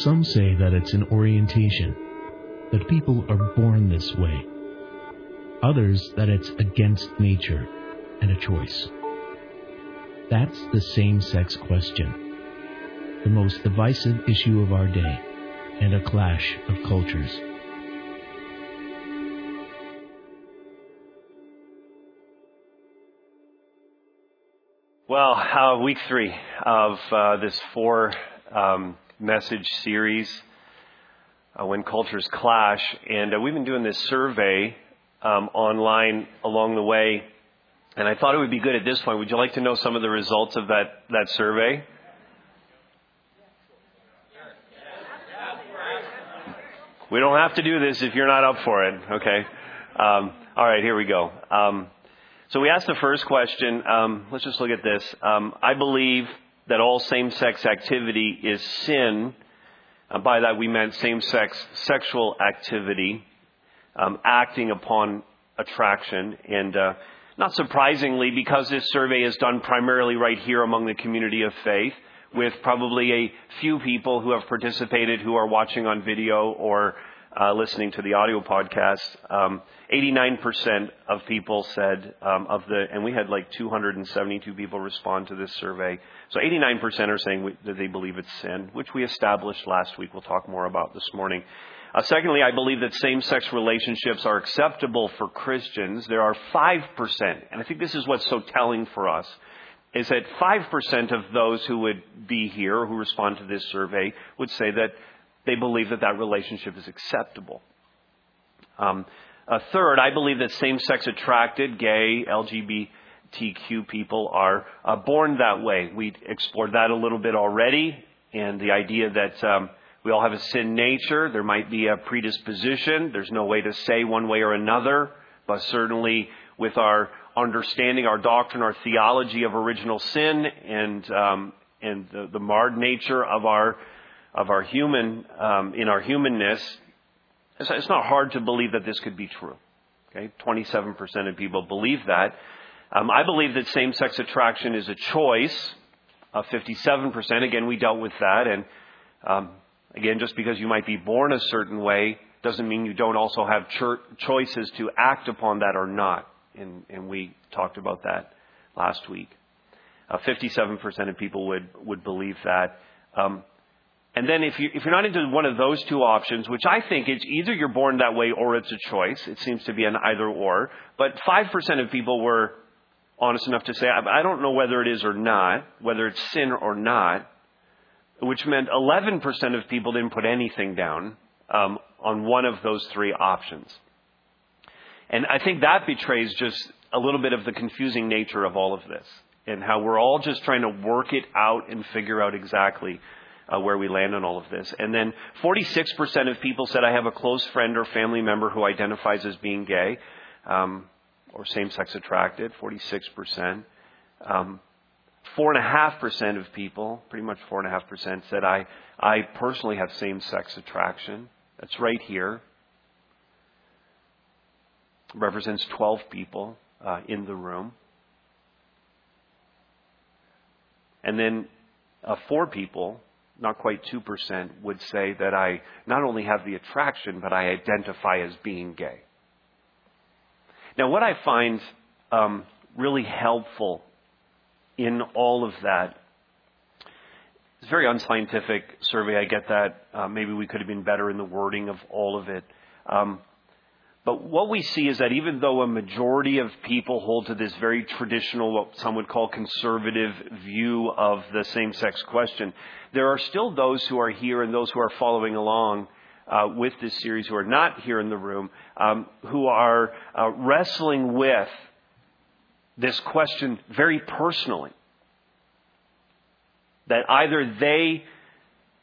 Some say that it's an orientation, that people are born this way. Others that it's against nature and a choice. That's the same sex question, the most divisive issue of our day, and a clash of cultures. Well, uh, week three of uh, this four um, message series, uh, When Cultures Clash. And uh, we've been doing this survey um, online along the way. And I thought it would be good at this point. Would you like to know some of the results of that, that survey? We don't have to do this if you're not up for it, okay? Um, all right, here we go. Um, so we asked the first question. Um, let's just look at this. Um, I believe that all same-sex activity is sin. Uh, by that we meant same-sex sexual activity, um, acting upon attraction, and uh, not surprisingly, because this survey is done primarily right here among the community of faith, with probably a few people who have participated who are watching on video or uh, listening to the audio podcast. Um, 89% of people said um, of the, and we had like 272 people respond to this survey. So 89% are saying we, that they believe it's sin, which we established last week. We'll talk more about this morning. Uh, secondly, I believe that same-sex relationships are acceptable for Christians. There are 5%, and I think this is what's so telling for us, is that 5% of those who would be here, who respond to this survey, would say that they believe that that relationship is acceptable. Um, uh, third, I believe that same-sex attracted, gay, LGBTQ people are uh, born that way. We explored that a little bit already, and the idea that um, we all have a sin nature. There might be a predisposition. There's no way to say one way or another, but certainly with our understanding, our doctrine, our theology of original sin, and um, and the, the marred nature of our of our human um, in our humanness, it's, not hard to believe that this could be true. Okay, 27% of people believe that. Um, I believe that same-sex attraction is a choice. Of 57%, again, we dealt with that, and um, again, just because you might be born a certain way doesn't mean you don't also have cho- choices to act upon that or not. And, and we talked about that last week. Uh, 57% of people would, would believe that. Um, and then if, you, if you're not into one of those two options, which I think it's either you're born that way or it's a choice. It seems to be an either or. But 5% of people were honest enough to say, I don't know whether it is or not, whether it's sin or not, which meant 11% of people didn't put anything down um, on one of those three options. And I think that betrays just a little bit of the confusing nature of all of this and how we're all just trying to work it out and figure out exactly uh, where we land on all of this. And then 46% of people said, I have a close friend or family member who identifies as being gay um, or same sex attracted, 46%. Um, 4.5% of people, pretty much 4.5%, said, I, I personally have same sex attraction. That's right here. Represents 12 people uh, in the room. And then uh, four people not quite 2%, would say that I not only have the attraction, but I identify as being gay. Now, what I find um, really helpful in all of that, it's a very unscientific survey. I get that. Uh, maybe we could have been better in the wording of all of it. Um, but what we see is that even though a majority of people hold to this very traditional, what some would call conservative view of the same sex question, there are still those who are here and those who are following along uh, with this series who are not here in the room, um, who are uh, wrestling with this question very personally. That either they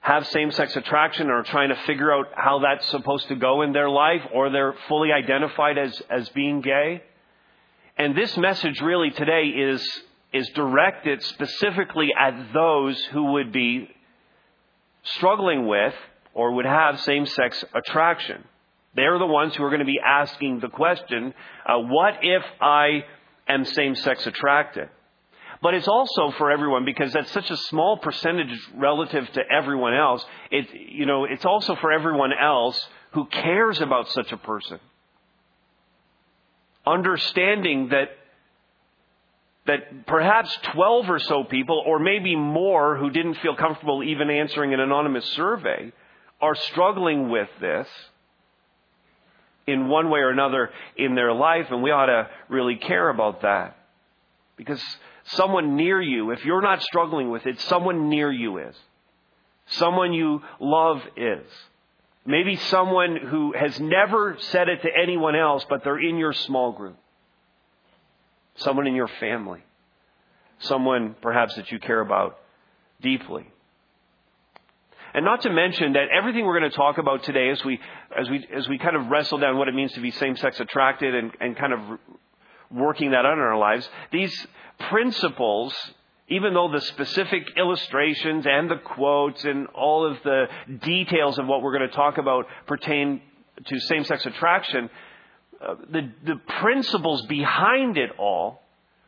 have same sex attraction or are trying to figure out how that's supposed to go in their life, or they're fully identified as, as being gay. And this message really today is, is directed specifically at those who would be struggling with or would have same sex attraction. They're the ones who are going to be asking the question, uh, what if I am same sex attracted? But it's also for everyone because that's such a small percentage relative to everyone else. It, you know, it's also for everyone else who cares about such a person. Understanding that that perhaps 12 or so people, or maybe more, who didn't feel comfortable even answering an anonymous survey, are struggling with this in one way or another in their life, and we ought to really care about that. Because someone near you, if you're not struggling with it, someone near you is. Someone you love is. Maybe someone who has never said it to anyone else, but they're in your small group someone in your family, someone perhaps that you care about deeply. And not to mention that everything we're going to talk about today as we, as we, as we kind of wrestle down what it means to be same-sex attracted and, and kind of working that out in our lives, these principles, even though the specific illustrations and the quotes and all of the details of what we're going to talk about pertain to same-sex attraction, the, the principles behind it all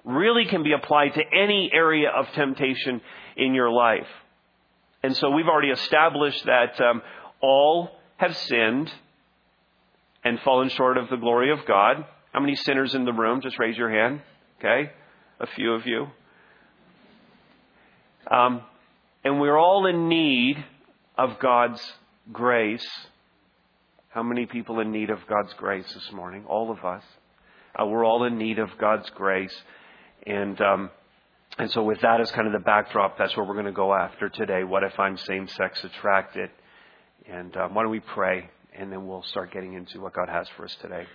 really can be applied to any area of temptation in your life. And so we've already established that um, all have sinned and fallen short of the glory of God. How many sinners in the room? Just raise your hand. Okay? A few of you. Um, and we're all in need of God's grace how many people in need of God's grace this morning? All of us. Uh, we're all in need of God's grace. And, um, and so with that as kind of the backdrop, that's where we're going to go after today. What if I'm same sex attracted? And um, why don't we pray and then we'll start getting into what God has for us today.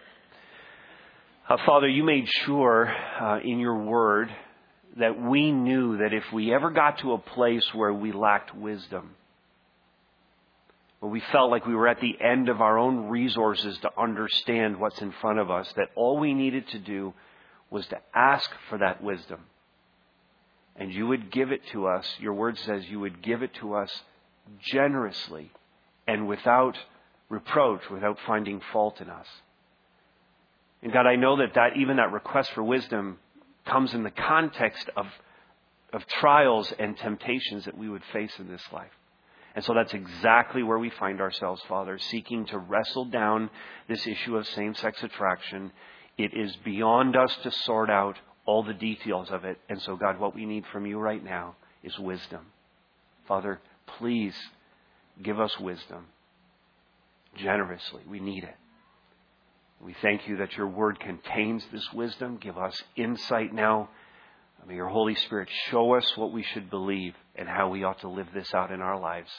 Uh, Father, you made sure uh, in your word that we knew that if we ever got to a place where we lacked wisdom, where we felt like we were at the end of our own resources to understand what's in front of us, that all we needed to do was to ask for that wisdom. And you would give it to us. Your word says you would give it to us generously and without reproach, without finding fault in us. And God, I know that, that even that request for wisdom comes in the context of, of trials and temptations that we would face in this life. And so that's exactly where we find ourselves, Father, seeking to wrestle down this issue of same sex attraction. It is beyond us to sort out all the details of it. And so, God, what we need from you right now is wisdom. Father, please give us wisdom generously. We need it. We thank you that your word contains this wisdom. Give us insight now May your Holy Spirit show us what we should believe and how we ought to live this out in our lives.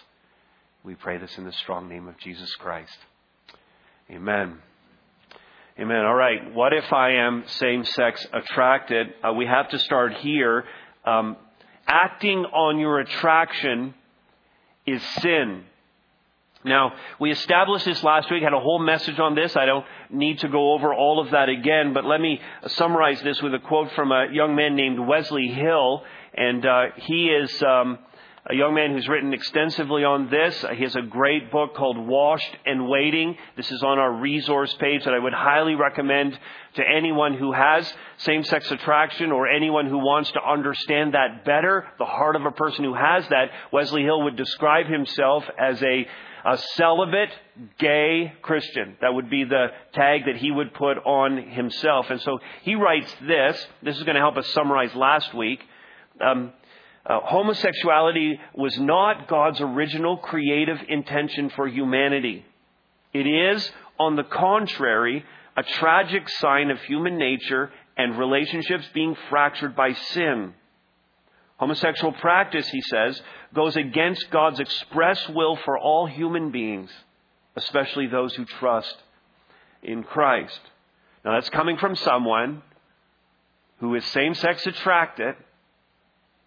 We pray this in the strong name of Jesus Christ. Amen. Amen. All right. What if I am same sex attracted? Uh, we have to start here. Um, acting on your attraction is sin. Now, we established this last week, had a whole message on this. I don't need to go over all of that again, but let me summarize this with a quote from a young man named Wesley Hill. And uh, he is um, a young man who's written extensively on this. He has a great book called Washed and Waiting. This is on our resource page that I would highly recommend to anyone who has same sex attraction or anyone who wants to understand that better, the heart of a person who has that. Wesley Hill would describe himself as a a celibate gay Christian. That would be the tag that he would put on himself. And so he writes this. This is going to help us summarize last week. Um, uh, homosexuality was not God's original creative intention for humanity. It is, on the contrary, a tragic sign of human nature and relationships being fractured by sin. Homosexual practice, he says, goes against God's express will for all human beings, especially those who trust in Christ. Now, that's coming from someone who is same sex attracted,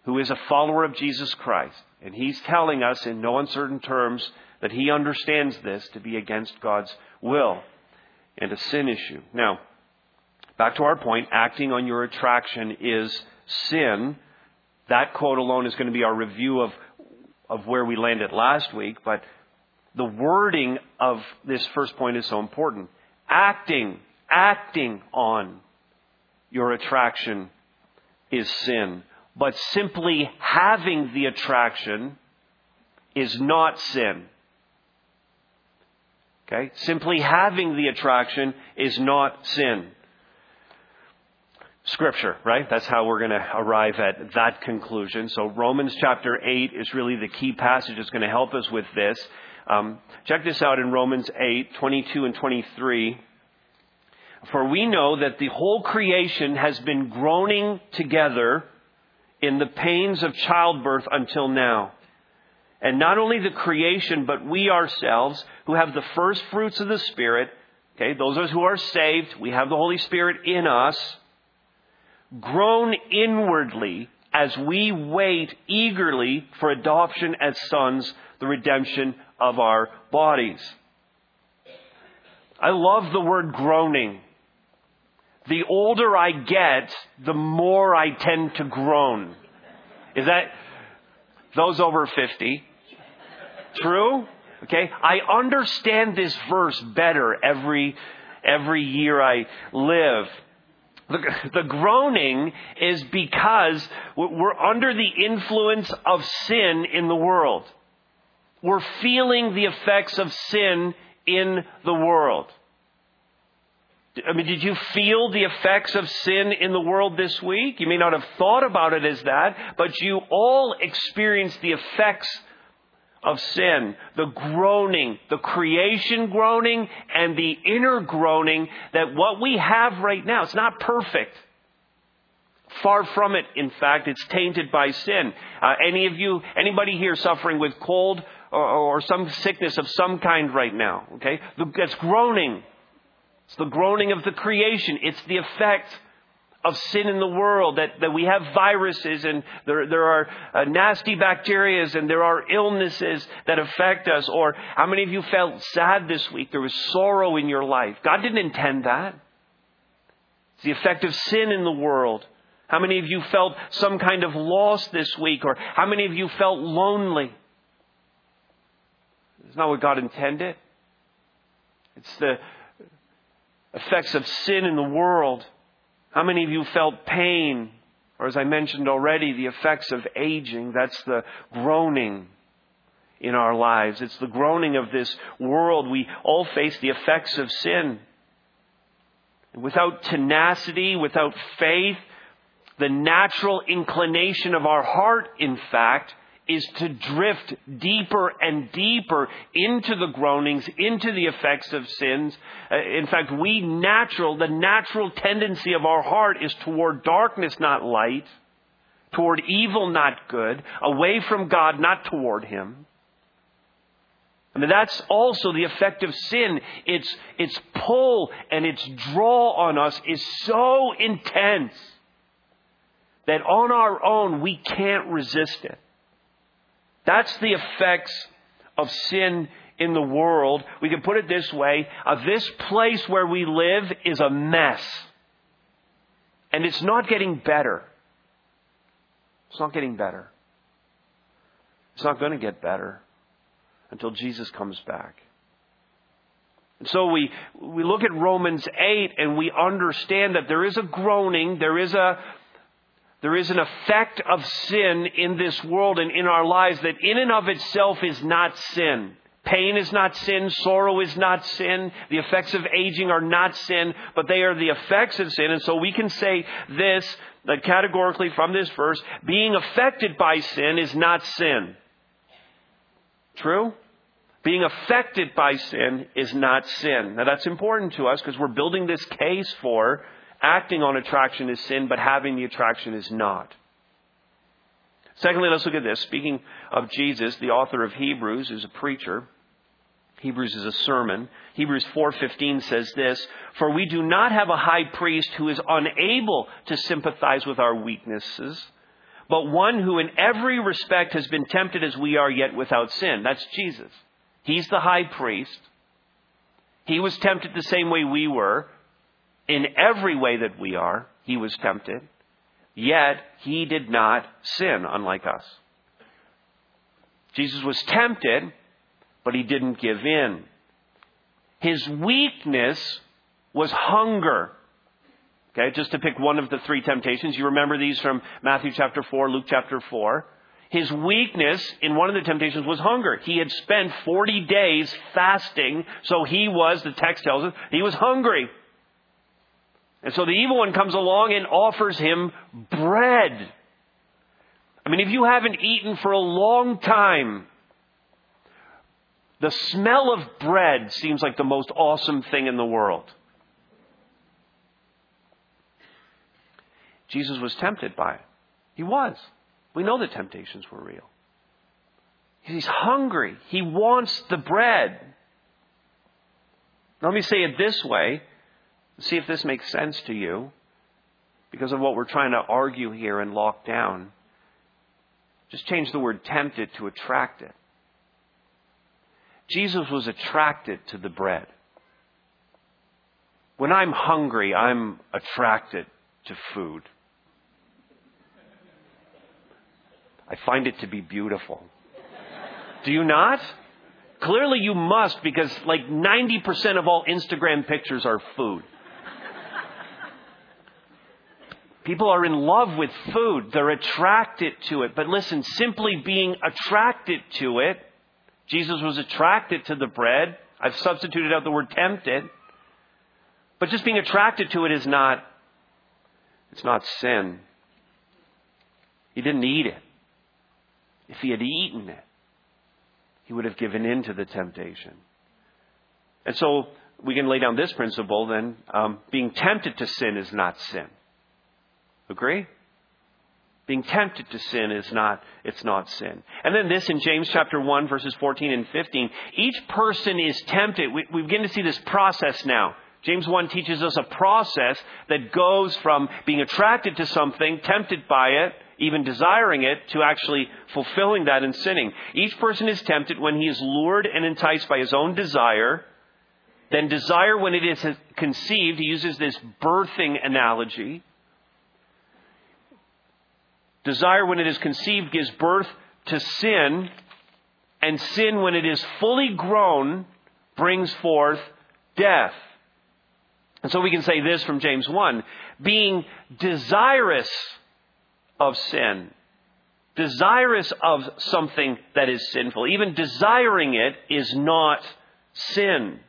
who is a follower of Jesus Christ. And he's telling us in no uncertain terms that he understands this to be against God's will and a sin issue. Now, back to our point acting on your attraction is sin that quote alone is going to be our review of, of where we landed last week, but the wording of this first point is so important. Acting, acting on your attraction is sin. but simply having the attraction is not sin. Okay? Simply having the attraction is not sin. Scripture, right? That's how we're going to arrive at that conclusion. So Romans chapter 8 is really the key passage that's going to help us with this. Um, check this out in Romans 8, 22 and 23. For we know that the whole creation has been groaning together in the pains of childbirth until now. And not only the creation, but we ourselves, who have the first fruits of the Spirit, okay, those of us who are saved, we have the Holy Spirit in us, groan inwardly as we wait eagerly for adoption as sons, the redemption of our bodies. I love the word groaning. The older I get, the more I tend to groan. Is that those over 50? True? Okay? I understand this verse better every every year I live. The, the groaning is because we're under the influence of sin in the world. We're feeling the effects of sin in the world. I mean, did you feel the effects of sin in the world this week? You may not have thought about it as that, but you all experienced the effects of sin, the groaning, the creation groaning, and the inner groaning that what we have right now, it's not perfect. Far from it, in fact, it's tainted by sin. Uh, any of you, anybody here suffering with cold or, or some sickness of some kind right now, okay? That's groaning. It's the groaning of the creation. It's the effect of sin in the world, that, that we have viruses and there, there are uh, nasty bacteria and there are illnesses that affect us. Or how many of you felt sad this week? There was sorrow in your life. God didn't intend that. It's the effect of sin in the world. How many of you felt some kind of loss this week? Or how many of you felt lonely? It's not what God intended. It's the effects of sin in the world. How many of you felt pain? Or as I mentioned already, the effects of aging. That's the groaning in our lives. It's the groaning of this world. We all face the effects of sin. Without tenacity, without faith, the natural inclination of our heart, in fact, is to drift deeper and deeper into the groanings, into the effects of sins. Uh, in fact, we natural, the natural tendency of our heart is toward darkness, not light, toward evil, not good, away from God, not toward Him. I mean, that's also the effect of sin. Its, its pull and its draw on us is so intense that on our own we can't resist it. That's the effects of sin in the world. We can put it this way uh, this place where we live is a mess. And it's not getting better. It's not getting better. It's not going to get better until Jesus comes back. And so we, we look at Romans 8 and we understand that there is a groaning, there is a, there is an effect of sin in this world and in our lives that in and of itself is not sin. Pain is not sin. Sorrow is not sin. The effects of aging are not sin, but they are the effects of sin. And so we can say this categorically from this verse, being affected by sin is not sin. True? Being affected by sin is not sin. Now that's important to us because we're building this case for acting on attraction is sin, but having the attraction is not. Secondly, let's look at this. Speaking of Jesus, the author of Hebrews is a preacher. Hebrews is a sermon. Hebrews 4:15 says this, "For we do not have a high priest who is unable to sympathize with our weaknesses, but one who in every respect has been tempted as we are yet without sin." That's Jesus. He's the high priest. He was tempted the same way we were, in every way that we are, he was tempted, yet he did not sin, unlike us. Jesus was tempted, but he didn't give in. His weakness was hunger. Okay, just to pick one of the three temptations. You remember these from Matthew chapter 4, Luke chapter 4. His weakness in one of the temptations was hunger. He had spent 40 days fasting, so he was, the text tells us, he was hungry. And so the evil one comes along and offers him bread. I mean, if you haven't eaten for a long time, the smell of bread seems like the most awesome thing in the world. Jesus was tempted by it. He was. We know the temptations were real. He's hungry. He wants the bread. Let me say it this way. See if this makes sense to you. Because of what we're trying to argue here and lock down. Just change the word tempted to attracted. Jesus was attracted to the bread. When I'm hungry, I'm attracted to food. I find it to be beautiful. Do you not? Clearly you must because like 90% of all Instagram pictures are food. People are in love with food. They're attracted to it. But listen, simply being attracted to it, Jesus was attracted to the bread. I've substituted out the word tempted. But just being attracted to it is not, it's not sin. He didn't eat it. If he had eaten it, he would have given in to the temptation. And so we can lay down this principle then um, being tempted to sin is not sin. Agree? Being tempted to sin is not, it's not sin. And then this in James chapter 1 verses 14 and 15. Each person is tempted. We, we begin to see this process now. James 1 teaches us a process that goes from being attracted to something, tempted by it, even desiring it, to actually fulfilling that and sinning. Each person is tempted when he is lured and enticed by his own desire. Then desire when it is conceived, he uses this birthing analogy. Desire when it is conceived gives birth to sin, and sin when it is fully grown brings forth death. And so we can say this from James 1 being desirous of sin, desirous of something that is sinful, even desiring it is not sin.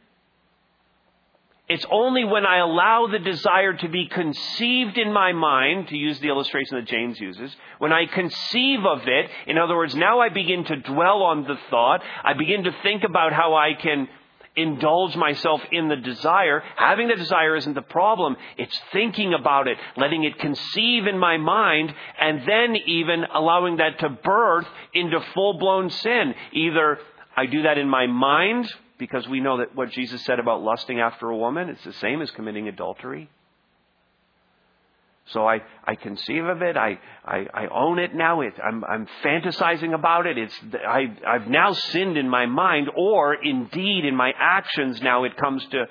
It's only when I allow the desire to be conceived in my mind, to use the illustration that James uses, when I conceive of it, in other words, now I begin to dwell on the thought, I begin to think about how I can indulge myself in the desire. Having the desire isn't the problem. It's thinking about it, letting it conceive in my mind, and then even allowing that to birth into full blown sin. Either I do that in my mind, because we know that what Jesus said about lusting after a woman, it's the same as committing adultery. So I, I conceive of it. I, I, I own it now. It, I'm, I'm fantasizing about it. It's, I, I've now sinned in my mind, or indeed in my actions now it comes to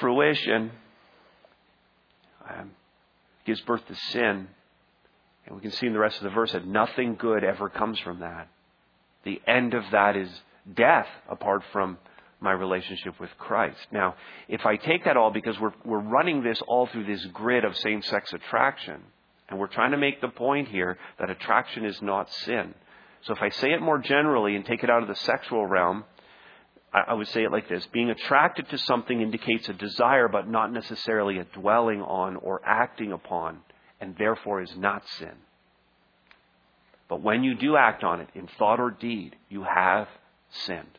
fruition. Um, gives birth to sin. And we can see in the rest of the verse that nothing good ever comes from that. The end of that is death apart from my relationship with Christ. Now, if I take that all because we're, we're running this all through this grid of same sex attraction, and we're trying to make the point here that attraction is not sin. So if I say it more generally and take it out of the sexual realm, I, I would say it like this Being attracted to something indicates a desire, but not necessarily a dwelling on or acting upon, and therefore is not sin. But when you do act on it in thought or deed, you have sinned.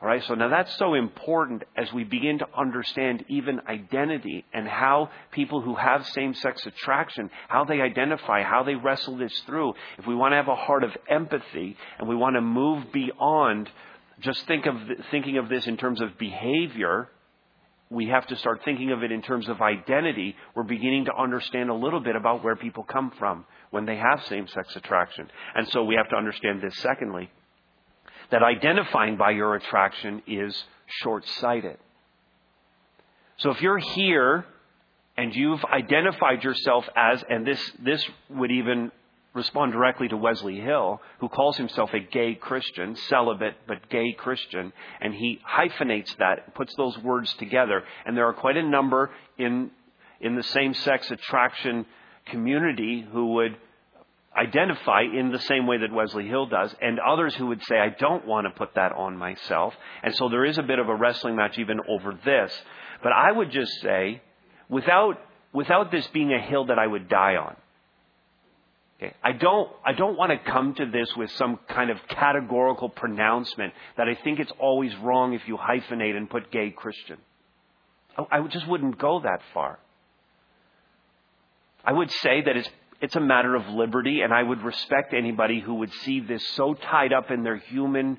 All right, so now that's so important as we begin to understand even identity and how people who have same sex attraction, how they identify, how they wrestle this through. If we want to have a heart of empathy and we want to move beyond just think of, thinking of this in terms of behavior, we have to start thinking of it in terms of identity. We're beginning to understand a little bit about where people come from when they have same sex attraction. And so we have to understand this secondly that identifying by your attraction is short sighted. So if you're here and you've identified yourself as, and this, this would even respond directly to Wesley Hill, who calls himself a gay Christian, celibate but gay Christian, and he hyphenates that, puts those words together. And there are quite a number in, in the same sex attraction community who would identify in the same way that Wesley Hill does, and others who would say, I don't want to put that on myself. And so there is a bit of a wrestling match even over this. But I would just say, without, without this being a hill that I would die on, okay, I don't, I don't want to come to this with some kind of categorical pronouncement that I think it's always wrong if you hyphenate and put gay Christian. I, I just wouldn't go that far. I would say that it's it's a matter of liberty, and I would respect anybody who would see this so tied up in their human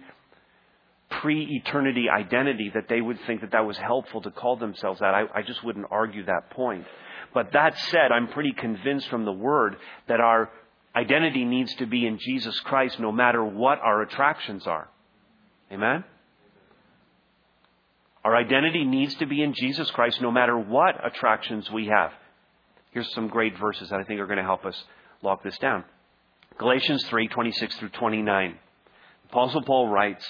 pre eternity identity that they would think that that was helpful to call themselves that. I, I just wouldn't argue that point. But that said, I'm pretty convinced from the Word that our identity needs to be in Jesus Christ no matter what our attractions are. Amen? Our identity needs to be in Jesus Christ no matter what attractions we have. Here's some great verses that I think are going to help us lock this down. Galatians 3 26 through 29. Apostle Paul writes,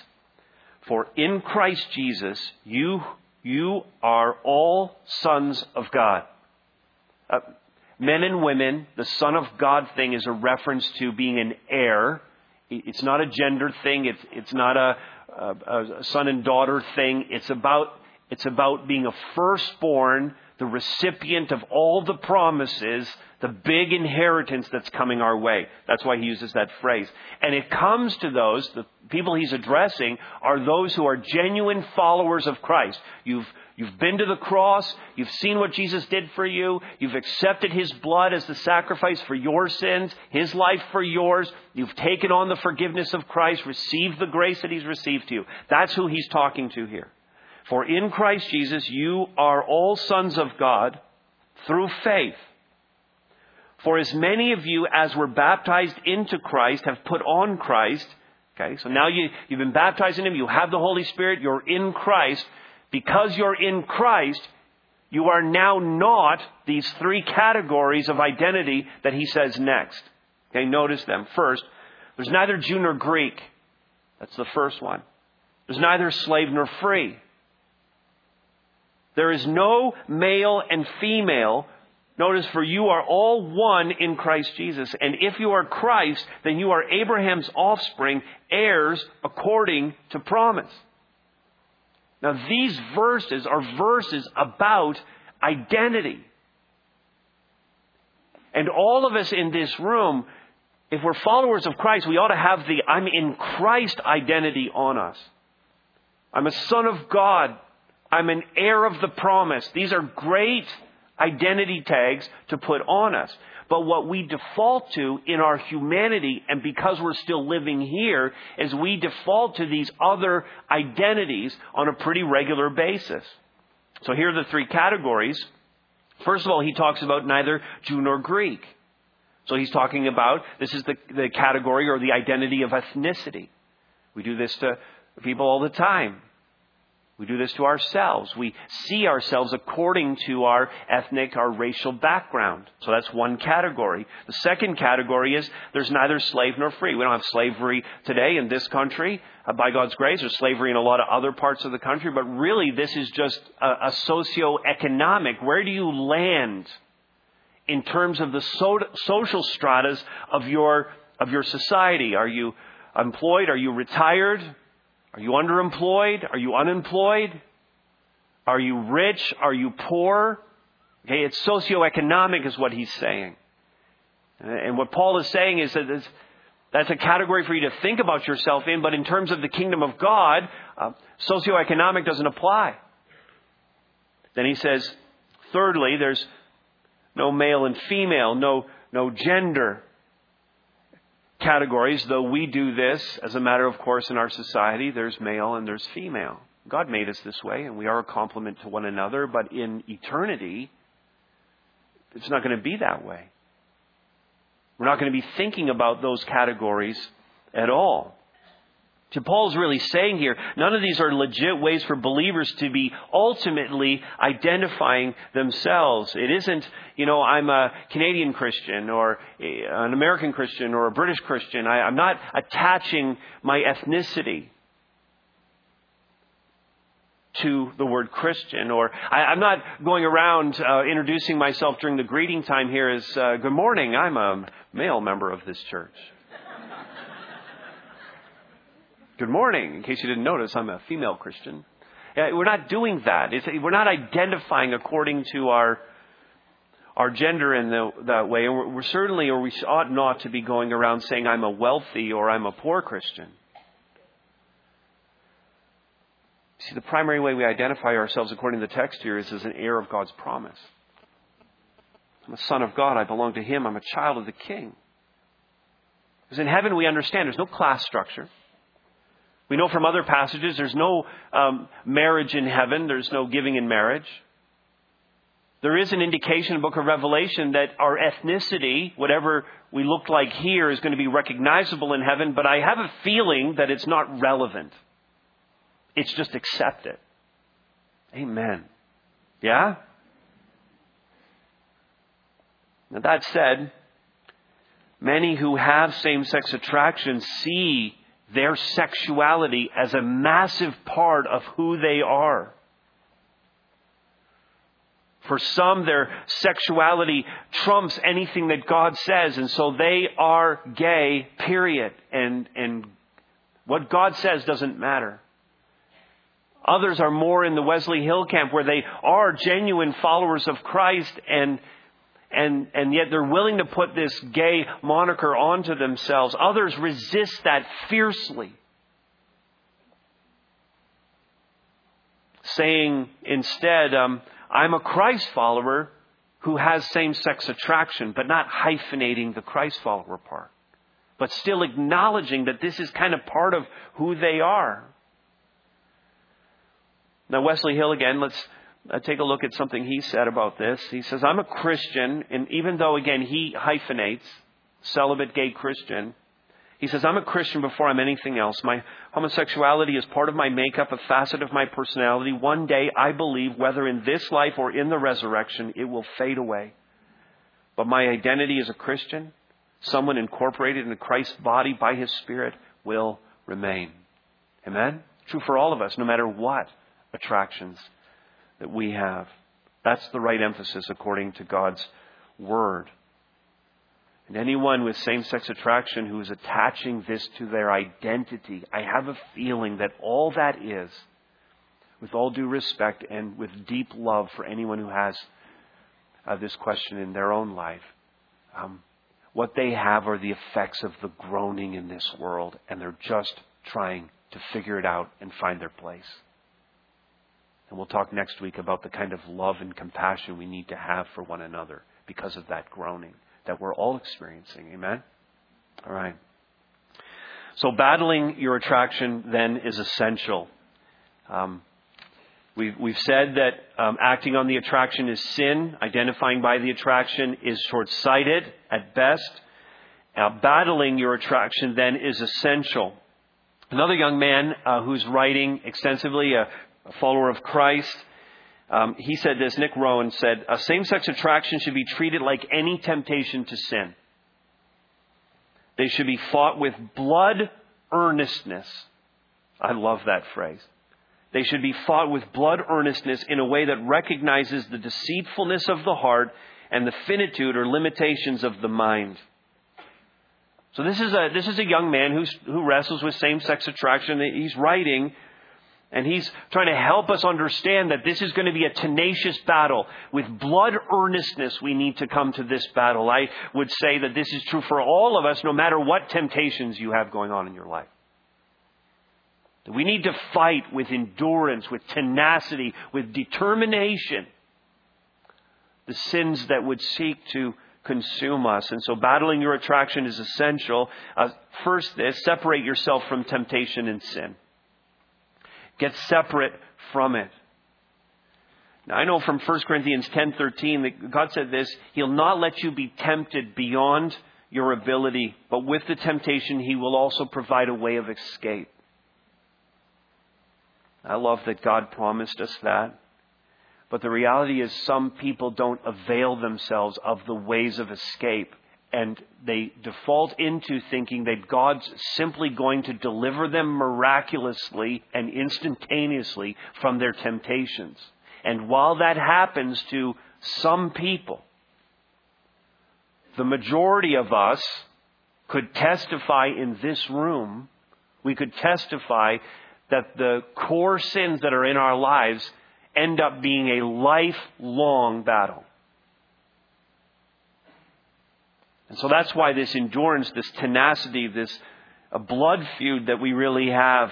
For in Christ Jesus you, you are all sons of God. Uh, men and women, the Son of God thing is a reference to being an heir. It's not a gender thing. It's, it's not a, a, a son and daughter thing. It's about, it's about being a firstborn the recipient of all the promises, the big inheritance that's coming our way. That's why he uses that phrase. And it comes to those, the people he's addressing are those who are genuine followers of Christ. You've, you've been to the cross, you've seen what Jesus did for you, you've accepted his blood as the sacrifice for your sins, his life for yours, you've taken on the forgiveness of Christ, received the grace that he's received to you. That's who he's talking to here. For in Christ Jesus you are all sons of God through faith. For as many of you as were baptized into Christ have put on Christ. Okay, so now you, you've been baptized in Him, you have the Holy Spirit, you're in Christ. Because you're in Christ, you are now not these three categories of identity that he says next. Okay, notice them. First, there's neither Jew nor Greek. That's the first one. There's neither slave nor free. There is no male and female. Notice, for you are all one in Christ Jesus. And if you are Christ, then you are Abraham's offspring, heirs according to promise. Now, these verses are verses about identity. And all of us in this room, if we're followers of Christ, we ought to have the I'm in Christ identity on us. I'm a son of God I'm an heir of the promise. These are great identity tags to put on us. But what we default to in our humanity, and because we're still living here, is we default to these other identities on a pretty regular basis. So here are the three categories. First of all, he talks about neither Jew nor Greek. So he's talking about this is the, the category or the identity of ethnicity. We do this to people all the time. We do this to ourselves. We see ourselves according to our ethnic, our racial background. So that's one category. The second category is there's neither slave nor free. We don't have slavery today in this country. Uh, by God's grace, there's slavery in a lot of other parts of the country, but really this is just a, a socio-economic. Where do you land in terms of the so- social stratas of your, of your society? Are you employed? Are you retired? Are you underemployed? Are you unemployed? Are you rich? Are you poor? Okay, it's socioeconomic, is what he's saying. And what Paul is saying is that that's a category for you to think about yourself in, but in terms of the kingdom of God, uh, socioeconomic doesn't apply. Then he says, thirdly, there's no male and female, no, no gender categories, though we do this as a matter of course in our society, there's male and there's female. God made us this way, and we are a complement to one another, but in eternity, it's not going to be that way. We're not going to be thinking about those categories at all. To Paul's really saying here, none of these are legit ways for believers to be ultimately identifying themselves. It isn't, you know, I'm a Canadian Christian or an American Christian or a British Christian. I, am not attaching my ethnicity to the word Christian, or I, am not going around uh, introducing myself during the greeting time here as uh, "Good morning, I'm a male member of this church." Good morning. In case you didn't notice, I'm a female Christian. We're not doing that. It's, we're not identifying according to our our gender in the, that way. And we're, we're certainly, or we ought not to be going around saying I'm a wealthy or I'm a poor Christian. See, the primary way we identify ourselves according to the text here is as an heir of God's promise. I'm a son of God. I belong to Him. I'm a child of the King. Because in heaven we understand there's no class structure. We know from other passages there's no um, marriage in heaven, there's no giving in marriage. There is an indication in the book of Revelation that our ethnicity, whatever we look like here, is going to be recognizable in heaven, but I have a feeling that it's not relevant. It's just accepted. Amen. Yeah? Now, that said, many who have same sex attraction see their sexuality as a massive part of who they are. For some, their sexuality trumps anything that God says, and so they are gay, period. And, and what God says doesn't matter. Others are more in the Wesley Hill camp where they are genuine followers of Christ and and, and yet they're willing to put this gay moniker onto themselves. Others resist that fiercely. Saying instead, um, I'm a Christ follower who has same sex attraction, but not hyphenating the Christ follower part, but still acknowledging that this is kind of part of who they are. Now, Wesley Hill, again, let's uh, take a look at something he said about this. He says, I'm a Christian, and even though, again, he hyphenates, celibate gay Christian, he says, I'm a Christian before I'm anything else. My homosexuality is part of my makeup, a facet of my personality. One day, I believe, whether in this life or in the resurrection, it will fade away. But my identity as a Christian, someone incorporated into Christ's body by his Spirit, will remain. Amen? True for all of us, no matter what attractions that we have. That's the right emphasis according to God's Word. And anyone with same sex attraction who is attaching this to their identity, I have a feeling that all that is, with all due respect and with deep love for anyone who has uh, this question in their own life, um, what they have are the effects of the groaning in this world, and they're just trying to figure it out and find their place. And we'll talk next week about the kind of love and compassion we need to have for one another because of that groaning that we're all experiencing. Amen? All right. So, battling your attraction then is essential. Um, we've, we've said that um, acting on the attraction is sin, identifying by the attraction is short sighted at best. Now, battling your attraction then is essential. Another young man uh, who's writing extensively, a a follower of Christ. Um, he said this, Nick Roen said, a same sex attraction should be treated like any temptation to sin. They should be fought with blood earnestness. I love that phrase. They should be fought with blood earnestness in a way that recognizes the deceitfulness of the heart and the finitude or limitations of the mind. So this is a this is a young man who's, who wrestles with same sex attraction. He's writing and he's trying to help us understand that this is going to be a tenacious battle. With blood earnestness, we need to come to this battle. I would say that this is true for all of us, no matter what temptations you have going on in your life. We need to fight with endurance, with tenacity, with determination the sins that would seek to consume us. And so battling your attraction is essential. Uh, first, this, separate yourself from temptation and sin. Get separate from it. Now, I know from 1 Corinthians 10:13 that God said this, he'll not let you be tempted beyond your ability, but with the temptation he will also provide a way of escape. I love that God promised us that. But the reality is, some people don't avail themselves of the ways of escape. And they default into thinking that God's simply going to deliver them miraculously and instantaneously from their temptations. And while that happens to some people, the majority of us could testify in this room, we could testify that the core sins that are in our lives end up being a lifelong battle. And so that's why this endurance, this tenacity, this blood feud that we really have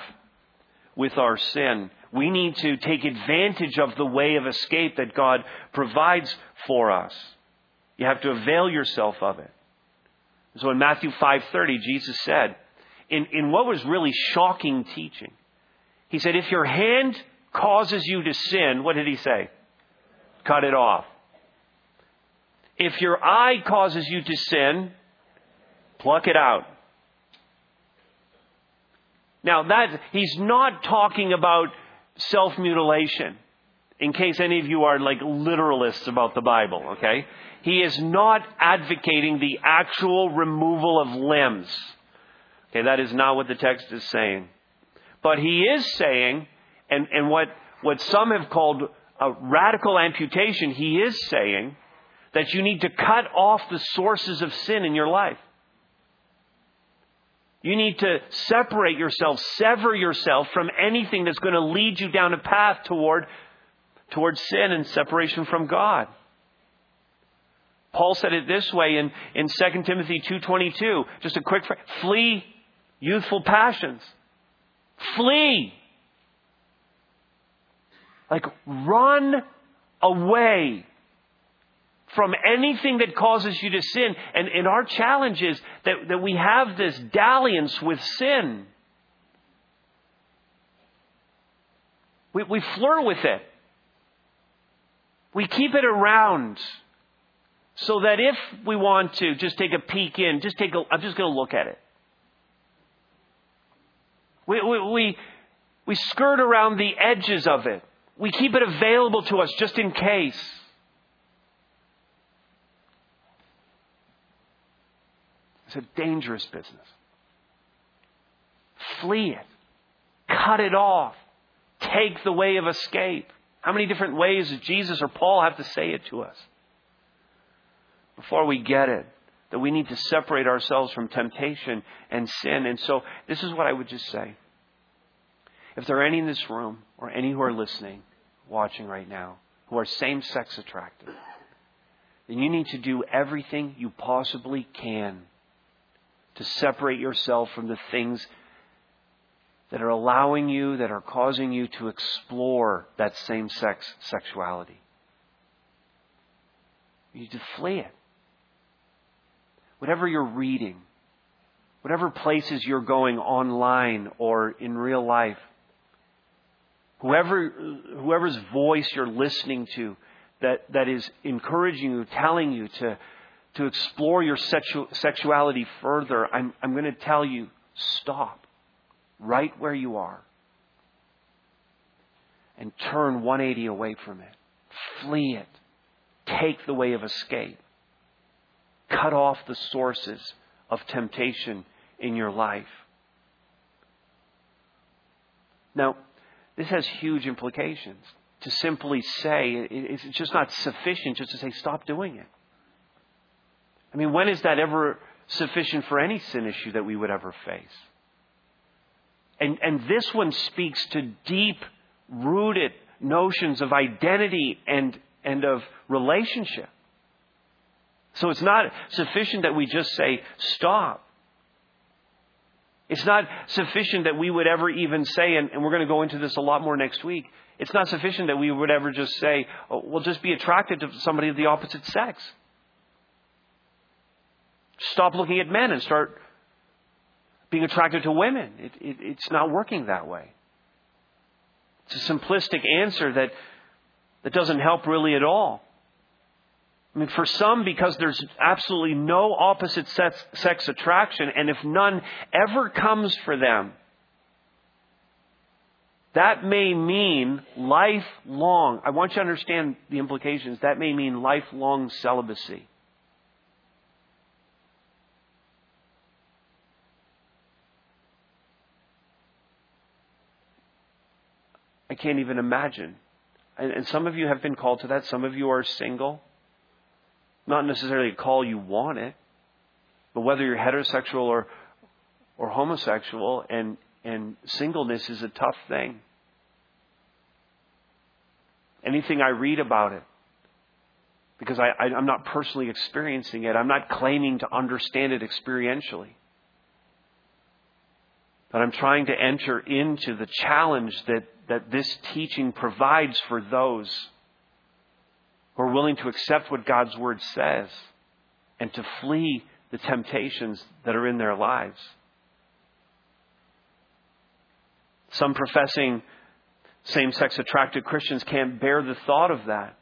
with our sin. We need to take advantage of the way of escape that God provides for us. You have to avail yourself of it. So in Matthew 5:30, Jesus said, in, in what was really shocking teaching, he said, if your hand causes you to sin, what did he say? Cut it off. If your eye causes you to sin, pluck it out. Now that, he's not talking about self-mutilation. In case any of you are like literalists about the Bible, okay? He is not advocating the actual removal of limbs. Okay, that is not what the text is saying. But he is saying, and, and what, what some have called a radical amputation, he is saying that you need to cut off the sources of sin in your life. You need to separate yourself, sever yourself from anything that's going to lead you down a path toward, toward sin and separation from God. Paul said it this way in, in 2 Timothy 2.22. Just a quick, flee youthful passions. Flee. Like run away from anything that causes you to sin. And, and our challenge is that, that we have this dalliance with sin. We, we flirt with it. We keep it around so that if we want to just take a peek in, just take a, I'm just going to look at it. We, we, we, we skirt around the edges of it. We keep it available to us just in case. It's a dangerous business. Flee it. Cut it off. Take the way of escape. How many different ways does Jesus or Paul have to say it to us? Before we get it, that we need to separate ourselves from temptation and sin. And so, this is what I would just say. If there are any in this room, or any who are listening, watching right now, who are same sex attracted, then you need to do everything you possibly can to separate yourself from the things that are allowing you, that are causing you to explore that same sex sexuality. You need to flee it. Whatever you're reading, whatever places you're going online or in real life, whoever, whoever's voice you're listening to that, that is encouraging you, telling you to, to explore your sexu- sexuality further, I'm, I'm going to tell you stop right where you are and turn 180 away from it. Flee it. Take the way of escape. Cut off the sources of temptation in your life. Now, this has huge implications. To simply say, it's just not sufficient just to say, stop doing it. I mean, when is that ever sufficient for any sin issue that we would ever face? And, and this one speaks to deep rooted notions of identity and, and of relationship. So it's not sufficient that we just say, stop. It's not sufficient that we would ever even say, and, and we're going to go into this a lot more next week. It's not sufficient that we would ever just say, oh, we'll just be attracted to somebody of the opposite sex. Stop looking at men and start being attracted to women. It, it, it's not working that way. It's a simplistic answer that, that doesn't help really at all. I mean, for some, because there's absolutely no opposite sex, sex attraction, and if none ever comes for them, that may mean lifelong, I want you to understand the implications, that may mean lifelong celibacy. I can't even imagine. And, and, some of you have been called to that. Some of you are single. Not necessarily a call you want it, but whether you're heterosexual or, or homosexual and, and singleness is a tough thing. Anything I read about it, because I, I, I'm not personally experiencing it, I'm not claiming to understand it experientially. But I'm trying to enter into the challenge that, that this teaching provides for those who are willing to accept what God's Word says and to flee the temptations that are in their lives. Some professing same sex attracted Christians can't bear the thought of that.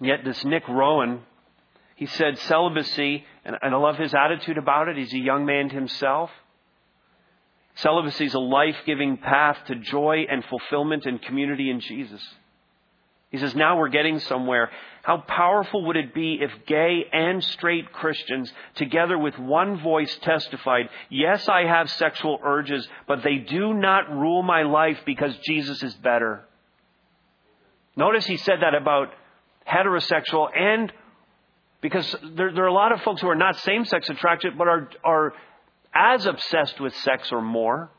Yet, this Nick Roen, he said celibacy, and I love his attitude about it. He's a young man himself. Celibacy is a life giving path to joy and fulfillment and community in Jesus. He says, now we're getting somewhere. How powerful would it be if gay and straight Christians, together with one voice, testified, Yes, I have sexual urges, but they do not rule my life because Jesus is better. Notice he said that about heterosexual and because there, there are a lot of folks who are not same sex attracted, but are, are as obsessed with sex or more.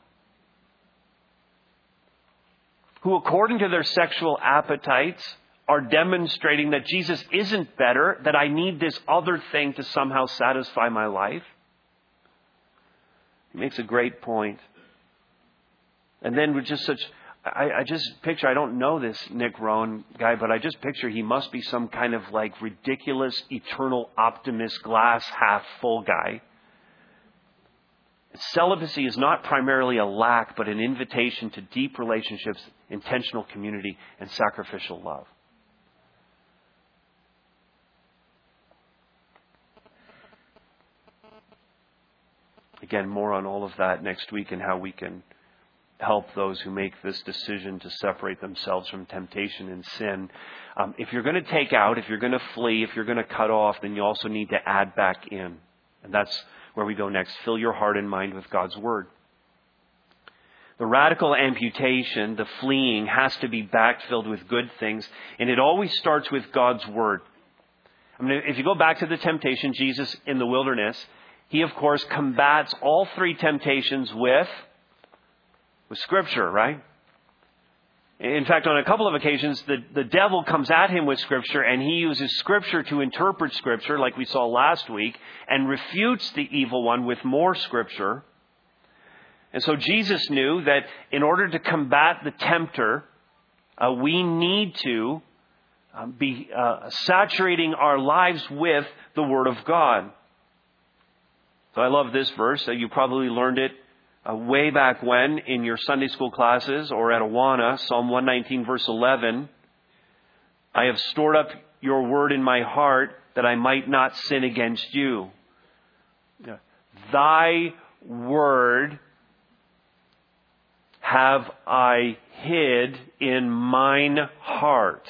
who, according to their sexual appetites, are demonstrating that Jesus isn't better, that I need this other thing to somehow satisfy my life. He makes a great point. And then with just such, I, I, just picture, I don't know this Nick Roen guy, but I just picture he must be some kind of like ridiculous, eternal optimist, glass half full guy Celibacy is not primarily a lack, but an invitation to deep relationships, intentional community, and sacrificial love. Again, more on all of that next week and how we can help those who make this decision to separate themselves from temptation and sin. Um, if you're going to take out, if you're going to flee, if you're going to cut off, then you also need to add back in. And that's where we go next. Fill your heart and mind with God's Word. The radical amputation, the fleeing, has to be backfilled with good things, and it always starts with God's Word. I mean, if you go back to the temptation, Jesus in the wilderness, he of course combats all three temptations with, with Scripture, right? In fact, on a couple of occasions, the, the devil comes at him with Scripture and he uses Scripture to interpret Scripture, like we saw last week, and refutes the evil one with more Scripture. And so Jesus knew that in order to combat the tempter, uh, we need to uh, be uh, saturating our lives with the Word of God. So I love this verse. you probably learned it uh, way back when in your Sunday school classes or at Awana, Psalm 119, verse 11. I have stored up your word in my heart that I might not sin against you. Thy word have I hid in mine heart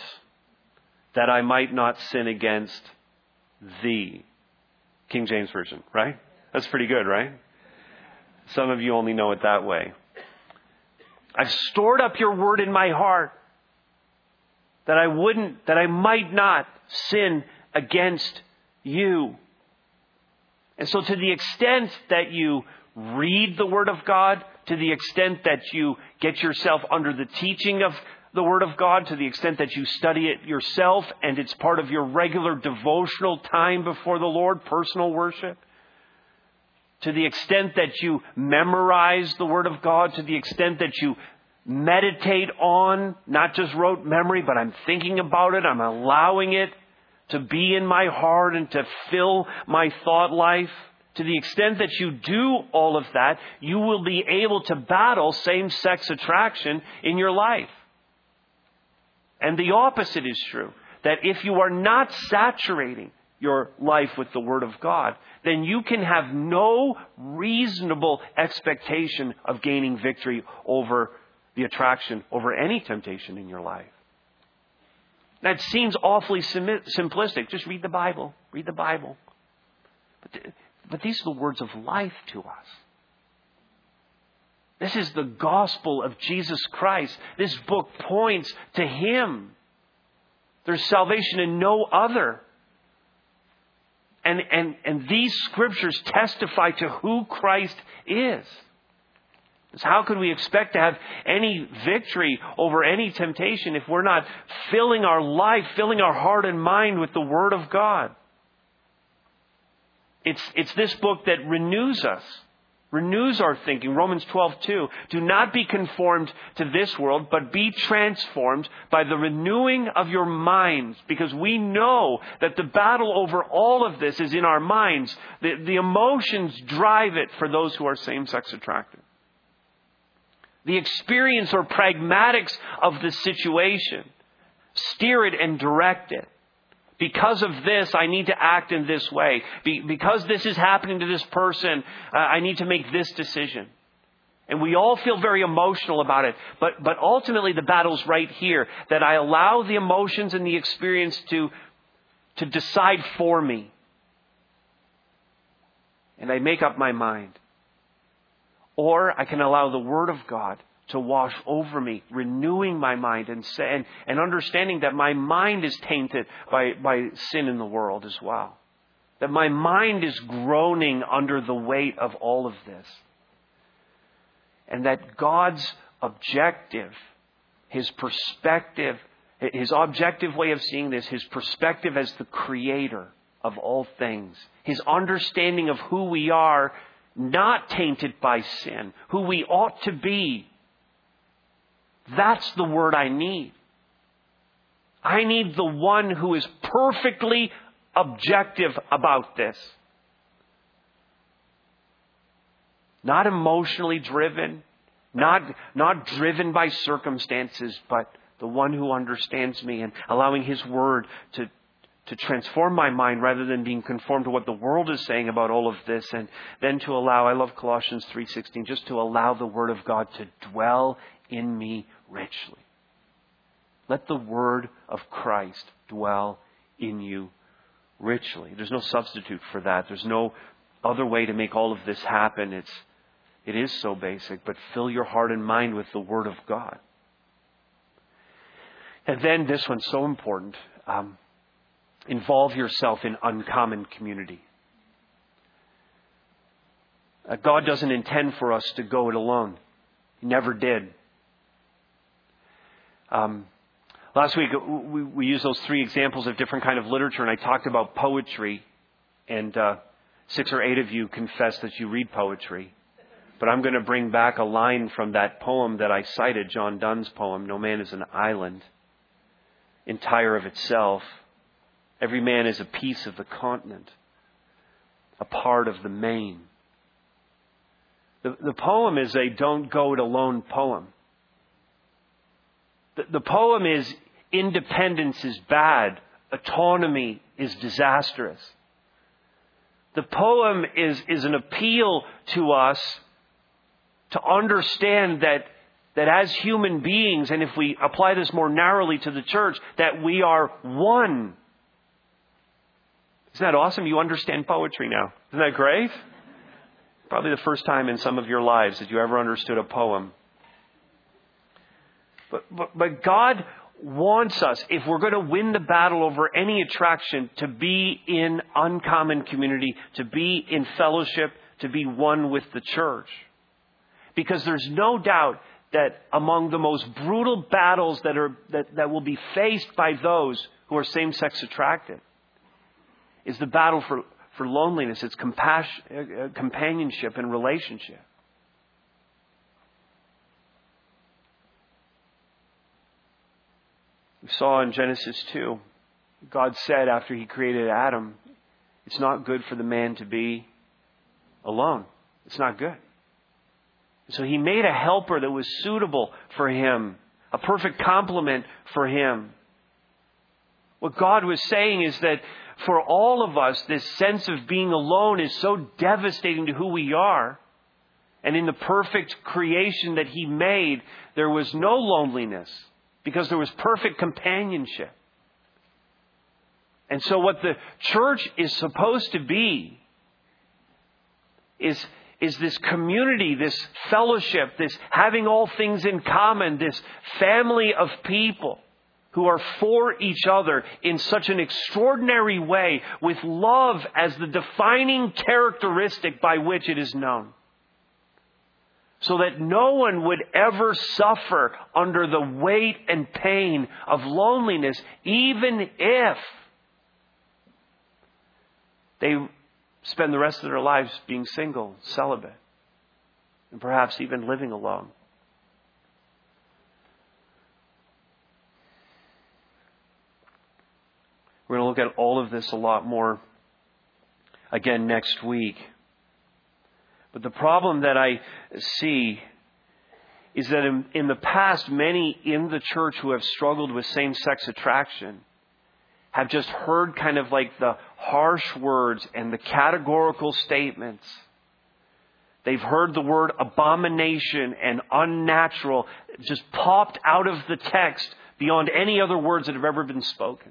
that I might not sin against thee. King James Version, right? That's pretty good, right? Some of you only know it that way. I've stored up your word in my heart that I wouldn't, that I might not sin against you. And so to the extent that you read the Word of God, to the extent that you get yourself under the teaching of the Word of God, to the extent that you study it yourself and it's part of your regular devotional time before the Lord, personal worship, to the extent that you memorize the Word of God, to the extent that you meditate on, not just rote memory, but I'm thinking about it, I'm allowing it to be in my heart and to fill my thought life. To the extent that you do all of that, you will be able to battle same sex attraction in your life. And the opposite is true. That if you are not saturating your life with the Word of God, then you can have no reasonable expectation of gaining victory over the attraction, over any temptation in your life. That seems awfully simplistic. Just read the Bible. Read the Bible. But, but these are the words of life to us. This is the gospel of Jesus Christ. This book points to Him. There's salvation in no other. And, and, and these scriptures testify to who Christ is. So how can we expect to have any victory over any temptation if we're not filling our life, filling our heart and mind with the Word of God? It's, it's this book that renews us renews our thinking. Romans 12:2. Do not be conformed to this world, but be transformed by the renewing of your minds, because we know that the battle over all of this is in our minds. The, the emotions drive it for those who are same-sex attracted. The experience or pragmatics of the situation steer it and direct it. Because of this, I need to act in this way. Be, because this is happening to this person, uh, I need to make this decision. And we all feel very emotional about it. But, but ultimately, the battle's right here that I allow the emotions and the experience to, to decide for me. And I make up my mind. Or I can allow the Word of God to wash over me, renewing my mind and, and, and understanding that my mind is tainted by, by sin in the world as well. That my mind is groaning under the weight of all of this. And that God's objective, His perspective, His objective way of seeing this, His perspective as the Creator of all things, His understanding of who we are, not tainted by sin, who we ought to be that's the word I need. I need the one who is perfectly objective about this. Not emotionally driven, not, not driven by circumstances, but the one who understands me and allowing his word to, to transform my mind rather than being conformed to what the world is saying about all of this and then to allow I love Colossians 3:16 just to allow the word of God to dwell in me richly. Let the word of Christ dwell in you richly. There's no substitute for that. There's no other way to make all of this happen. It's, it is so basic, but fill your heart and mind with the Word of God. And then this one's so important. Um, involve yourself in uncommon community. Uh, God doesn't intend for us to go it alone. He never did. Um, last week we, we used those three examples of different kind of literature, and I talked about poetry, and uh, six or eight of you confessed that you read poetry. But I'm going to bring back a line from that poem that I cited, John Donne's poem, No Man is an Island, entire of itself. Every man is a piece of the continent, a part of the main. The, the poem is a don't go it alone poem. The, the poem is independence is bad, autonomy is disastrous. The poem is, is an appeal to us to understand that, that as human beings, and if we apply this more narrowly to the church, that we are one. Isn't that awesome? You understand poetry now. Isn't that great? Probably the first time in some of your lives that you ever understood a poem. But, but, but God wants us, if we're going to win the battle over any attraction, to be in uncommon community, to be in fellowship, to be one with the church. Because there's no doubt that among the most brutal battles that, are, that, that will be faced by those who are same sex attracted is the battle for, for loneliness, it's compassion, uh, companionship and relationship. We saw in Genesis 2, God said after he created Adam, it's not good for the man to be alone. It's not good. So he made a helper that was suitable for him, a perfect complement for him. What God was saying is that for all of us, this sense of being alone is so devastating to who we are. And in the perfect creation that He made, there was no loneliness because there was perfect companionship. And so, what the church is supposed to be is, is this community, this fellowship, this having all things in common, this family of people who are for each other in such an extraordinary way, with love as the defining characteristic by which it is known. So that no one would ever suffer under the weight and pain of loneliness, even if they spend the rest of their lives being single, celibate, and perhaps even living alone. We're going to look at all of this a lot more again next week. But the problem that I see is that in, in the past, many in the church who have struggled with same sex attraction have just heard kind of like the harsh words and the categorical statements. They've heard the word abomination and unnatural just popped out of the text beyond any other words that have ever been spoken.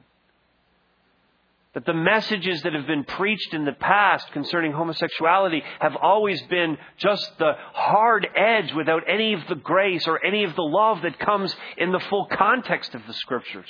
That the messages that have been preached in the past concerning homosexuality have always been just the hard edge without any of the grace or any of the love that comes in the full context of the scriptures.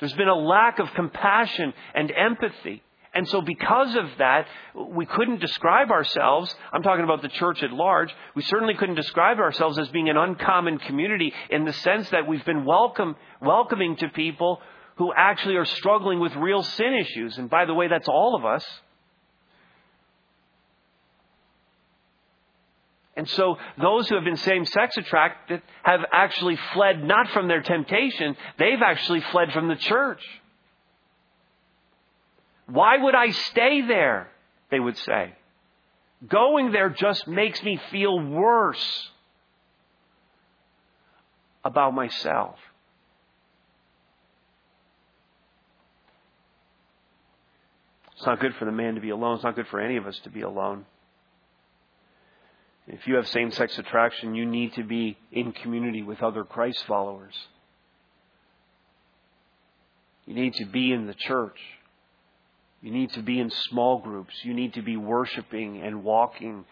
There's been a lack of compassion and empathy. And so, because of that, we couldn't describe ourselves. I'm talking about the church at large. We certainly couldn't describe ourselves as being an uncommon community in the sense that we've been welcome, welcoming to people who actually are struggling with real sin issues. And by the way, that's all of us. And so those who have been same sex attracted have actually fled not from their temptation, they've actually fled from the church. Why would I stay there? They would say. Going there just makes me feel worse about myself. It's not good for the man to be alone. It's not good for any of us to be alone. If you have same sex attraction, you need to be in community with other Christ followers. You need to be in the church. You need to be in small groups. You need to be worshiping and walking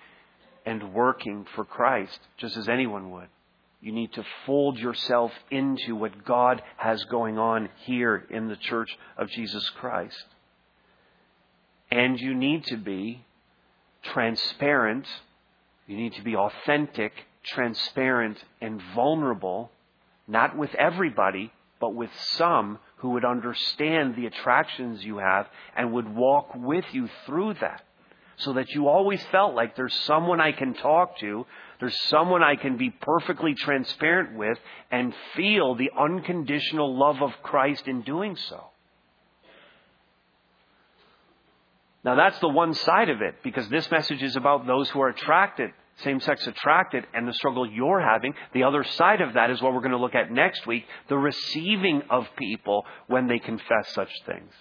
and working for Christ, just as anyone would. You need to fold yourself into what God has going on here in the church of Jesus Christ. And you need to be transparent. You need to be authentic, transparent, and vulnerable, not with everybody, but with some who would understand the attractions you have and would walk with you through that. So that you always felt like there's someone I can talk to, there's someone I can be perfectly transparent with, and feel the unconditional love of Christ in doing so. Now that's the one side of it, because this message is about those who are attracted, same sex attracted, and the struggle you're having. The other side of that is what we're going to look at next week the receiving of people when they confess such things.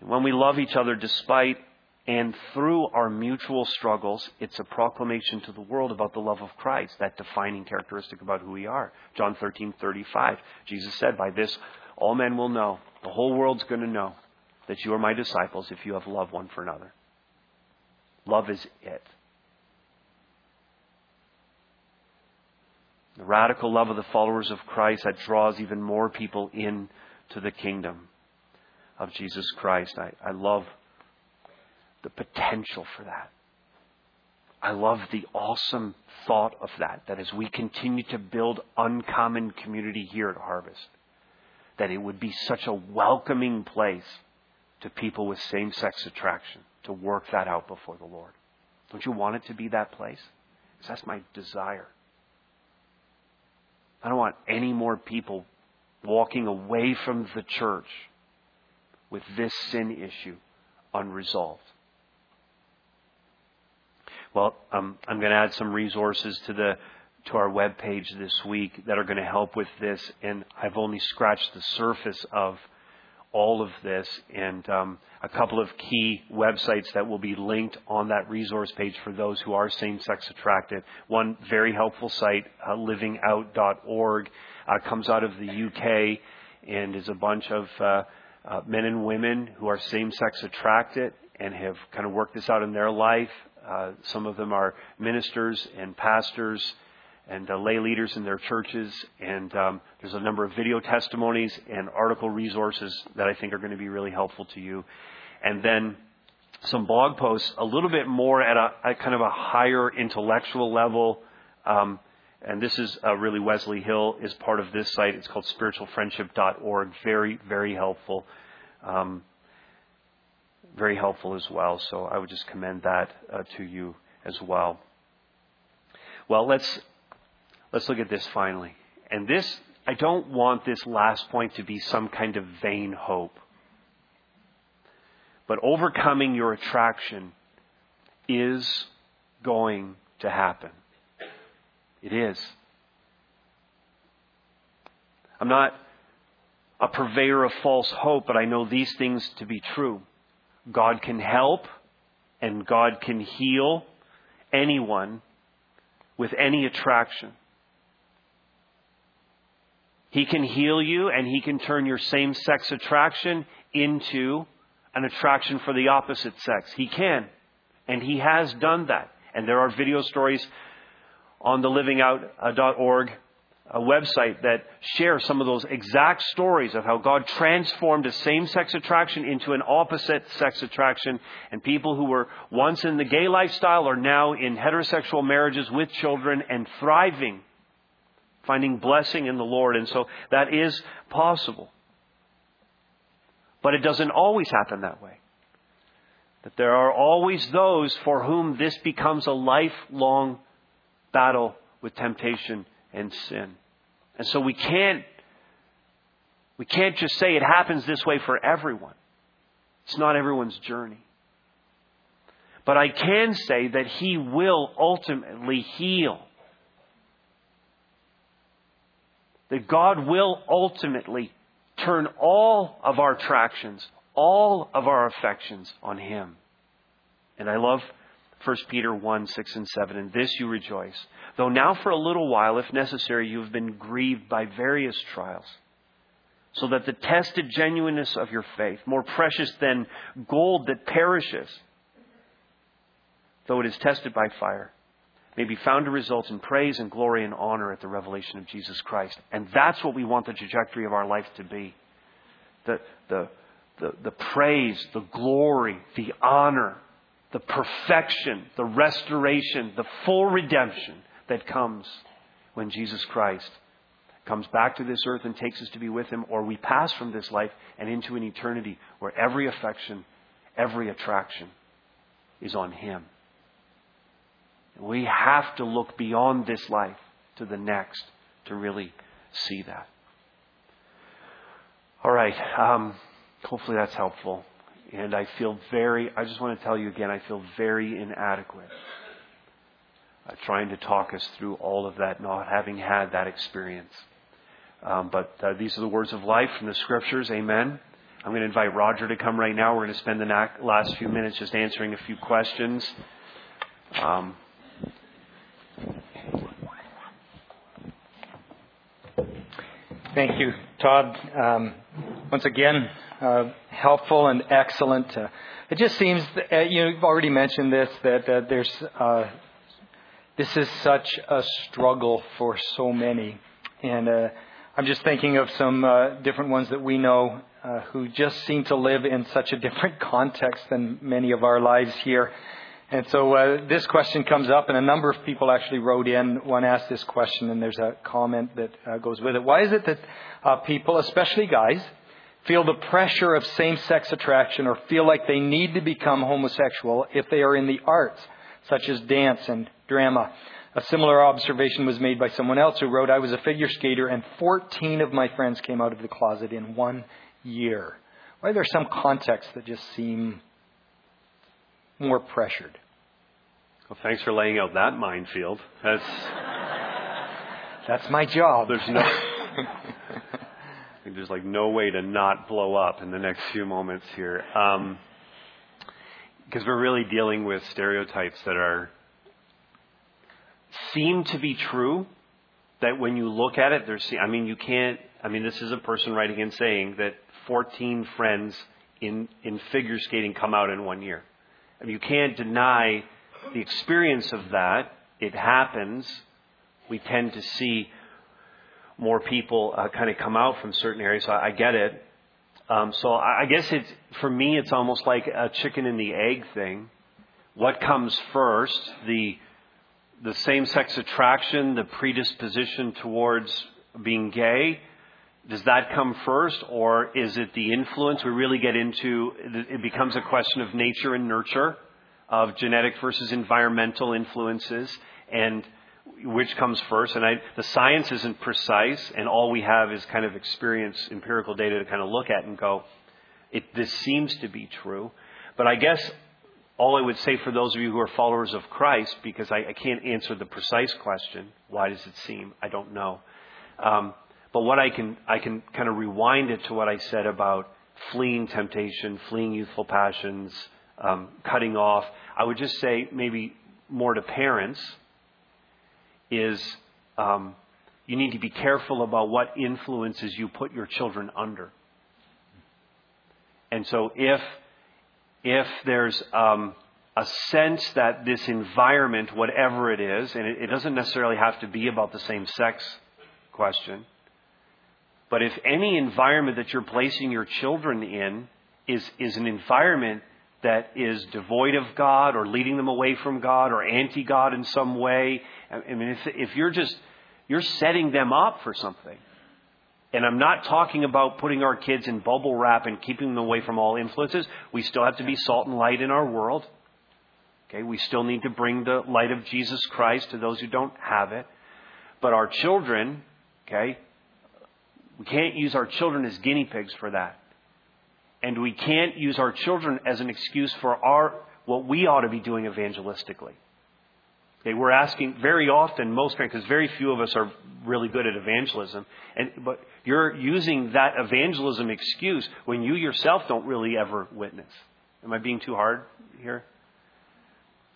When we love each other despite and through our mutual struggles, it's a proclamation to the world about the love of Christ, that defining characteristic about who we are. John 13, 35. Jesus said, By this all men will know, the whole world's going to know that you are my disciples if you have love one for another. Love is it. The radical love of the followers of Christ that draws even more people in to the kingdom of Jesus Christ. I, I love the potential for that. I love the awesome thought of that, that as we continue to build uncommon community here at Harvest, that it would be such a welcoming place to people with same sex attraction to work that out before the Lord. Don't you want it to be that place? Because that's my desire. I don't want any more people walking away from the church with this sin issue unresolved. Well, um, I'm going to add some resources to the to our web page this week that are going to help with this, and I've only scratched the surface of all of this and um, a couple of key websites that will be linked on that resource page for those who are same-sex attracted. One very helpful site, uh, livingout.org, uh, comes out of the UK and is a bunch of uh, uh, men and women who are same-sex attracted and have kind of worked this out in their life. Uh, some of them are ministers and pastors and uh, lay leaders in their churches. And um, there's a number of video testimonies and article resources that I think are going to be really helpful to you. And then some blog posts a little bit more at a, kind of a higher intellectual level. Um, and this is uh, really Wesley Hill is part of this site. It's called spiritualfriendship.org. Very, very helpful. Um, very helpful as well. So I would just commend that uh, to you as well. Well, let's let's look at this finally. And this, I don't want this last point to be some kind of vain hope. But overcoming your attraction is going to happen. It is. I'm not a purveyor of false hope, but I know these things to be true. God can help and God can heal anyone with any attraction. He can heal you and he can turn your same sex attraction into an attraction for the opposite sex. He can. And he has done that. And there are video stories on the livingout.org a uh, website that shares some of those exact stories of how God transformed a same sex attraction into an opposite sex attraction. And people who were once in the gay lifestyle are now in heterosexual marriages with children and thriving finding blessing in the Lord. And so that is possible. But it doesn't always happen that way. That there are always those for whom this becomes a lifelong battle with temptation and sin. And so we can't we can't just say it happens this way for everyone. It's not everyone's journey. But I can say that he will ultimately heal that God will ultimately turn all of our attractions, all of our affections on Him. And I love 1 Peter 1 6 and 7. In this you rejoice, though now for a little while, if necessary, you have been grieved by various trials, so that the tested genuineness of your faith, more precious than gold that perishes, though it is tested by fire, may be found to result in praise and glory and honor at the revelation of Jesus Christ. And that's what we want the trajectory of our life to be. The, the, the, the praise, the glory, the honor, the perfection, the restoration, the full redemption that comes when Jesus Christ comes back to this earth and takes us to be with Him, or we pass from this life and into an eternity where every affection, every attraction is on Him. We have to look beyond this life to the next to really see that. All right. Um, hopefully that's helpful. And I feel very, I just want to tell you again, I feel very inadequate uh, trying to talk us through all of that, not having had that experience. Um, but uh, these are the words of life from the scriptures. Amen. I'm going to invite Roger to come right now. We're going to spend the last few minutes just answering a few questions. Um, Thank you, Todd. Um, once again, uh, helpful and excellent. Uh, it just seems that, uh, you've already mentioned this that uh, there's uh, this is such a struggle for so many, and uh, I'm just thinking of some different ones that we know who just seem to live in such a different context than many of our lives here. And so uh, this question comes up, and a number of people actually wrote in. One asked this question, and there's a comment that uh, goes with it. Why is it that uh, people, especially guys, feel the pressure of same sex attraction or feel like they need to become homosexual if they are in the arts, such as dance and drama? A similar observation was made by someone else who wrote, I was a figure skater, and 14 of my friends came out of the closet in one year. Why are there some contexts that just seem more pressured? Well, thanks for laying out that minefield. That's that's my job. There's no there's like no way to not blow up in the next few moments here. Um, because we're really dealing with stereotypes that are seem to be true. That when you look at it, there's. I mean, you can't. I mean, this is a person writing and saying that 14 friends in in figure skating come out in one year. I mean, you can't deny the experience of that. It happens. We tend to see more people uh, kind of come out from certain areas. So I, I get it. Um, so I, I guess it's for me, it's almost like a chicken and the egg thing. What comes first? The the same sex attraction, the predisposition towards being gay, does that come first, or is it the influence? We really get into it becomes a question of nature and nurture, of genetic versus environmental influences, and which comes first. And I, the science isn't precise, and all we have is kind of experience, empirical data to kind of look at and go, it, this seems to be true. But I guess all I would say for those of you who are followers of Christ, because I, I can't answer the precise question, why does it seem? I don't know. Um, but what I can, I can kind of rewind it to what I said about fleeing temptation, fleeing youthful passions, um, cutting off. I would just say maybe more to parents is um, you need to be careful about what influences you put your children under. And so if if there's um, a sense that this environment, whatever it is, and it, it doesn't necessarily have to be about the same sex question, but if any environment that you're placing your children in is, is an environment that is devoid of God or leading them away from God or anti God in some way, I mean, if, if you're just, you're setting them up for something. And I'm not talking about putting our kids in bubble wrap and keeping them away from all influences. We still have to be salt and light in our world. Okay, we still need to bring the light of Jesus Christ to those who don't have it. But our children, okay, we can't use our children as guinea pigs for that. And we can't use our children as an excuse for our what we ought to be doing evangelistically. Okay, we're asking very often, most because very few of us are really good at evangelism, and but you're using that evangelism excuse when you yourself don't really ever witness. Am I being too hard here?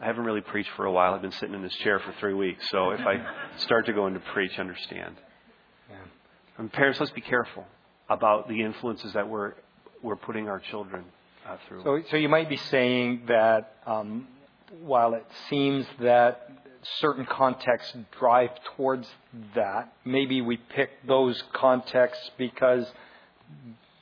I haven't really preached for a while. I've been sitting in this chair for three weeks, so if I start to go into preach, understand. Yeah. And parents, let's be careful about the influences that we're we're putting our children uh, through. So, so you might be saying that um, while it seems that certain contexts drive towards that, maybe we pick those contexts because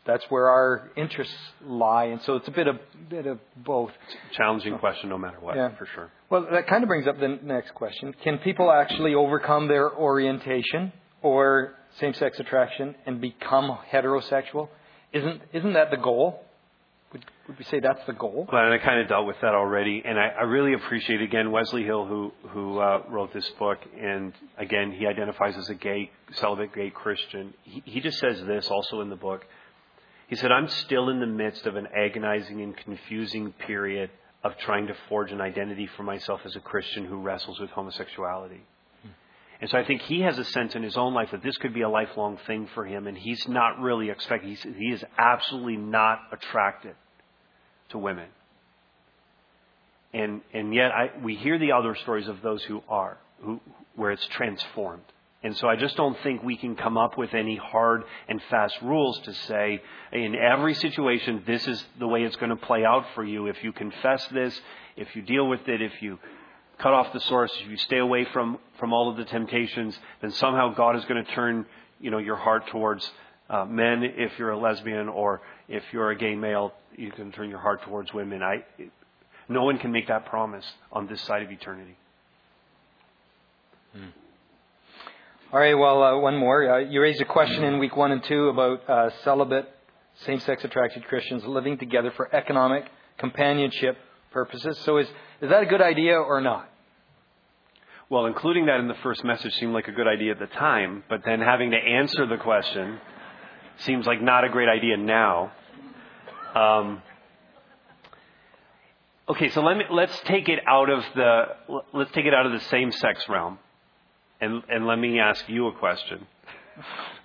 that's where our interests lie, and so it's a bit of bit of both. Challenging question, no matter what, yeah. for sure. Well, that kind of brings up the next question: Can people actually overcome their orientation or same-sex attraction and become heterosexual? Isn't isn't that the goal? Would, would we say that's the goal? Well, and I kind of dealt with that already, and I, I really appreciate again Wesley Hill who who uh, wrote this book, and again he identifies as a gay celibate gay Christian. He, he just says this also in the book. He said, "I'm still in the midst of an agonizing and confusing period of trying to forge an identity for myself as a Christian who wrestles with homosexuality." And so I think he has a sense in his own life that this could be a lifelong thing for him, and he's not really expecting, he's, he is absolutely not attracted to women. And, and yet I, we hear the other stories of those who are, who, where it's transformed. And so I just don't think we can come up with any hard and fast rules to say, in every situation, this is the way it's going to play out for you. If you confess this, if you deal with it, if you cut off the source, if you stay away from, from all of the temptations, then somehow God is going to turn, you know, your heart towards uh, men if you're a lesbian or if you're a gay male, you can turn your heart towards women. I, no one can make that promise on this side of eternity. Hmm. All right, well, uh, one more. Uh, you raised a question in week one and two about uh, celibate, same sex attracted Christians living together for economic companionship purposes. So, is, is that a good idea or not? Well, including that in the first message seemed like a good idea at the time, but then having to answer the question seems like not a great idea now. Um, okay, so let me, let's take it out of the let's take it out of the same sex realm, and and let me ask you a question.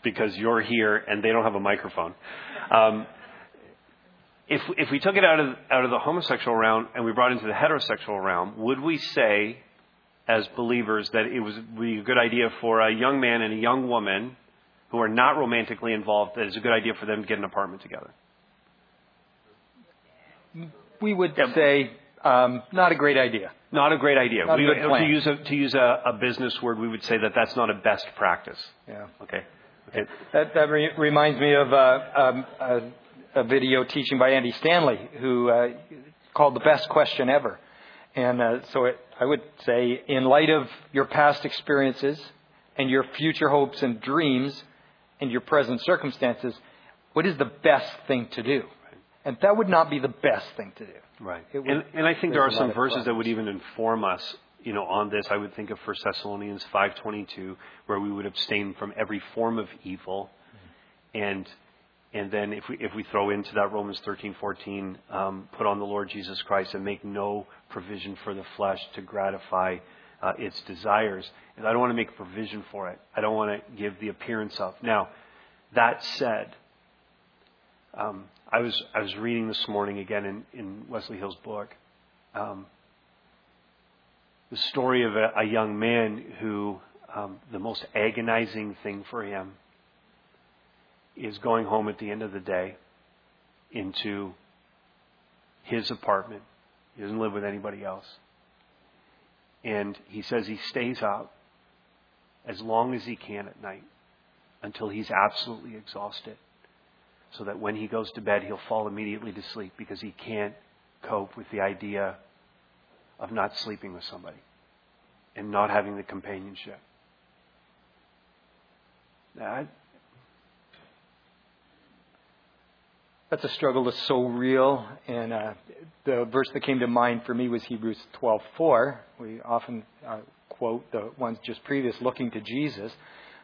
because you're here and they don't have a microphone. Um, if if we took it out of out of the homosexual realm and we brought it into the heterosexual realm, would we say, as believers, that it was would be a good idea for a young man and a young woman who are not romantically involved that it's a good idea for them to get an apartment together? We would say um, not a great idea. Not a great idea. Not a We- good to use a to use a, a business word, we would say that that's not a best practice. Yeah. Okay. Okay. That, that re- reminds me of uh, um, a, a video teaching by Andy Stanley, who uh, called the best question ever. And uh, so it, I would say, in light of your past experiences and your future hopes and dreams and your present circumstances, what is the best thing to do? And that would not be the best thing to do. Right. Would- And, and I think there are some verses that would even inform us, you know, on this. I would think of 1 Thessalonians 5:22, where we would abstain from every form of evil, and and then if we if we throw into that Romans 13:14, um, put on the Lord Jesus Christ and make no provision for the flesh to gratify uh, its desires. And I don't want to make provision for it. I don't want to give the appearance of. Now, that said, um, I was I was reading this morning again in, in Wesley Hill's book, um, the story of a, a young man who um, the most agonizing thing for him is going home at the end of the day into his apartment. He doesn't live with anybody else, and he says he stays out as long as he can at night until he's absolutely exhausted so that when he goes to bed, he'll fall immediately to sleep because he can't cope with the idea of not sleeping with somebody and not having the companionship. That's a struggle that's so real, and uh, the verse that came to mind for me was Hebrews 12:4. We often uh, quote the ones just previous, looking to Jesus,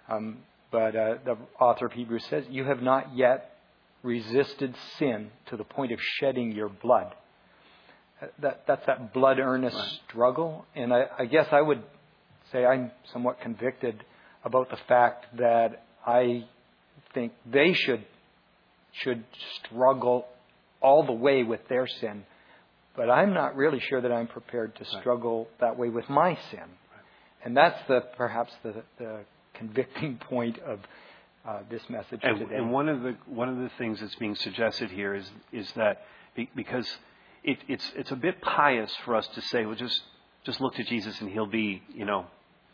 um, but uh, the author of Hebrews says, "You have not yet resisted sin to the point of shedding your blood." Uh, That, that's that blood earnest Right. struggle, and I, I guess I would say I'm somewhat convicted about the fact that I think they should should struggle all the way with their sin. But I'm not really sure that I'm prepared to Right. struggle that way with my sin. And that's the perhaps the, the convicting point of uh, this message and, today. and one of the one of the things that's being suggested here is is that be, because it, it's it's a bit pious for us to say, well, just just look to Jesus and He'll be, you know,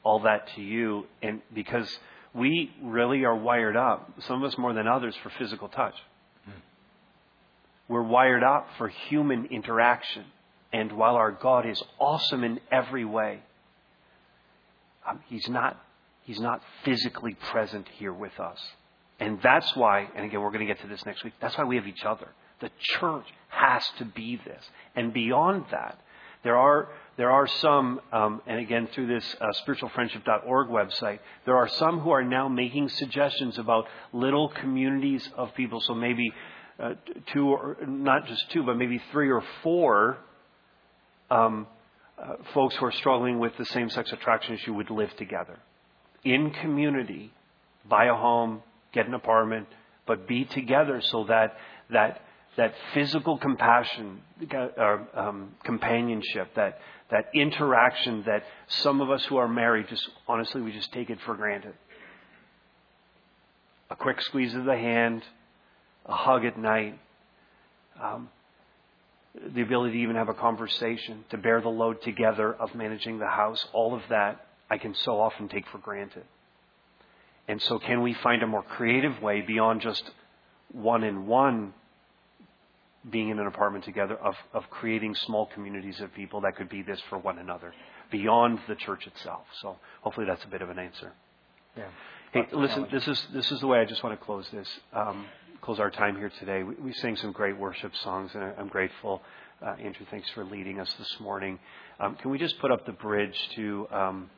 all that to you, and because we really are wired up, some of us more than others, for physical touch. We're wired up for human interaction. And while our God is awesome in every way, um, he's not he's not physically present here with us. And that's why, and again, we're going to get to this next week, that's why we have each other. The church has to be this. And beyond that, there are, there are some, um, and again, through this uh, spiritualfriendship.org website, there are some who are now making suggestions about little communities of people. So maybe uh, two, or not just two, but maybe three or four um, uh, folks who are struggling with the same sex attraction issue would live together in community, buy a home, get an apartment, but be together so that that that physical compassion, uh, um, companionship, that that interaction that some of us who are married just honestly we just take it for granted. A quick squeeze of the hand, a hug at night, um, the ability to even have a conversation, to bear the load together of managing the house, all of that I can so often take for granted. And so, can we find a more creative way beyond just one in one being in an apartment together of, of creating small communities of people that could be this for one another beyond the church itself? So, hopefully, that's a bit of an answer. yeah. Hey, listen, this is this is the way I just want to close this, um, close our time here today. We, we sang some great worship songs, and I, I'm grateful. Uh, Andrew, thanks for leading us this morning. Um, can we just put up the bridge to um,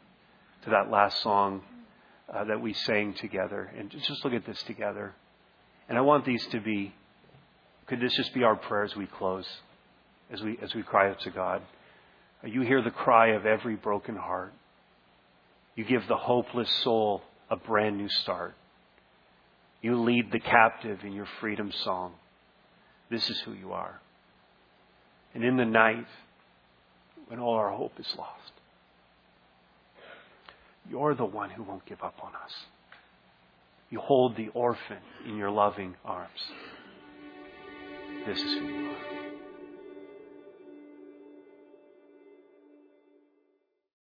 to that last song uh, that we sang together, and just look at this together. And I want these to be. Could this just be our prayer as we close, as we as we cry out to God? You hear the cry of every broken heart. You give the hopeless soul a brand new start. You lead the captive in your freedom song. This is who you are. And in the night, when all our hope is lost, you're the one who won't give up on us. You hold the orphan in your loving arms. This is who you are.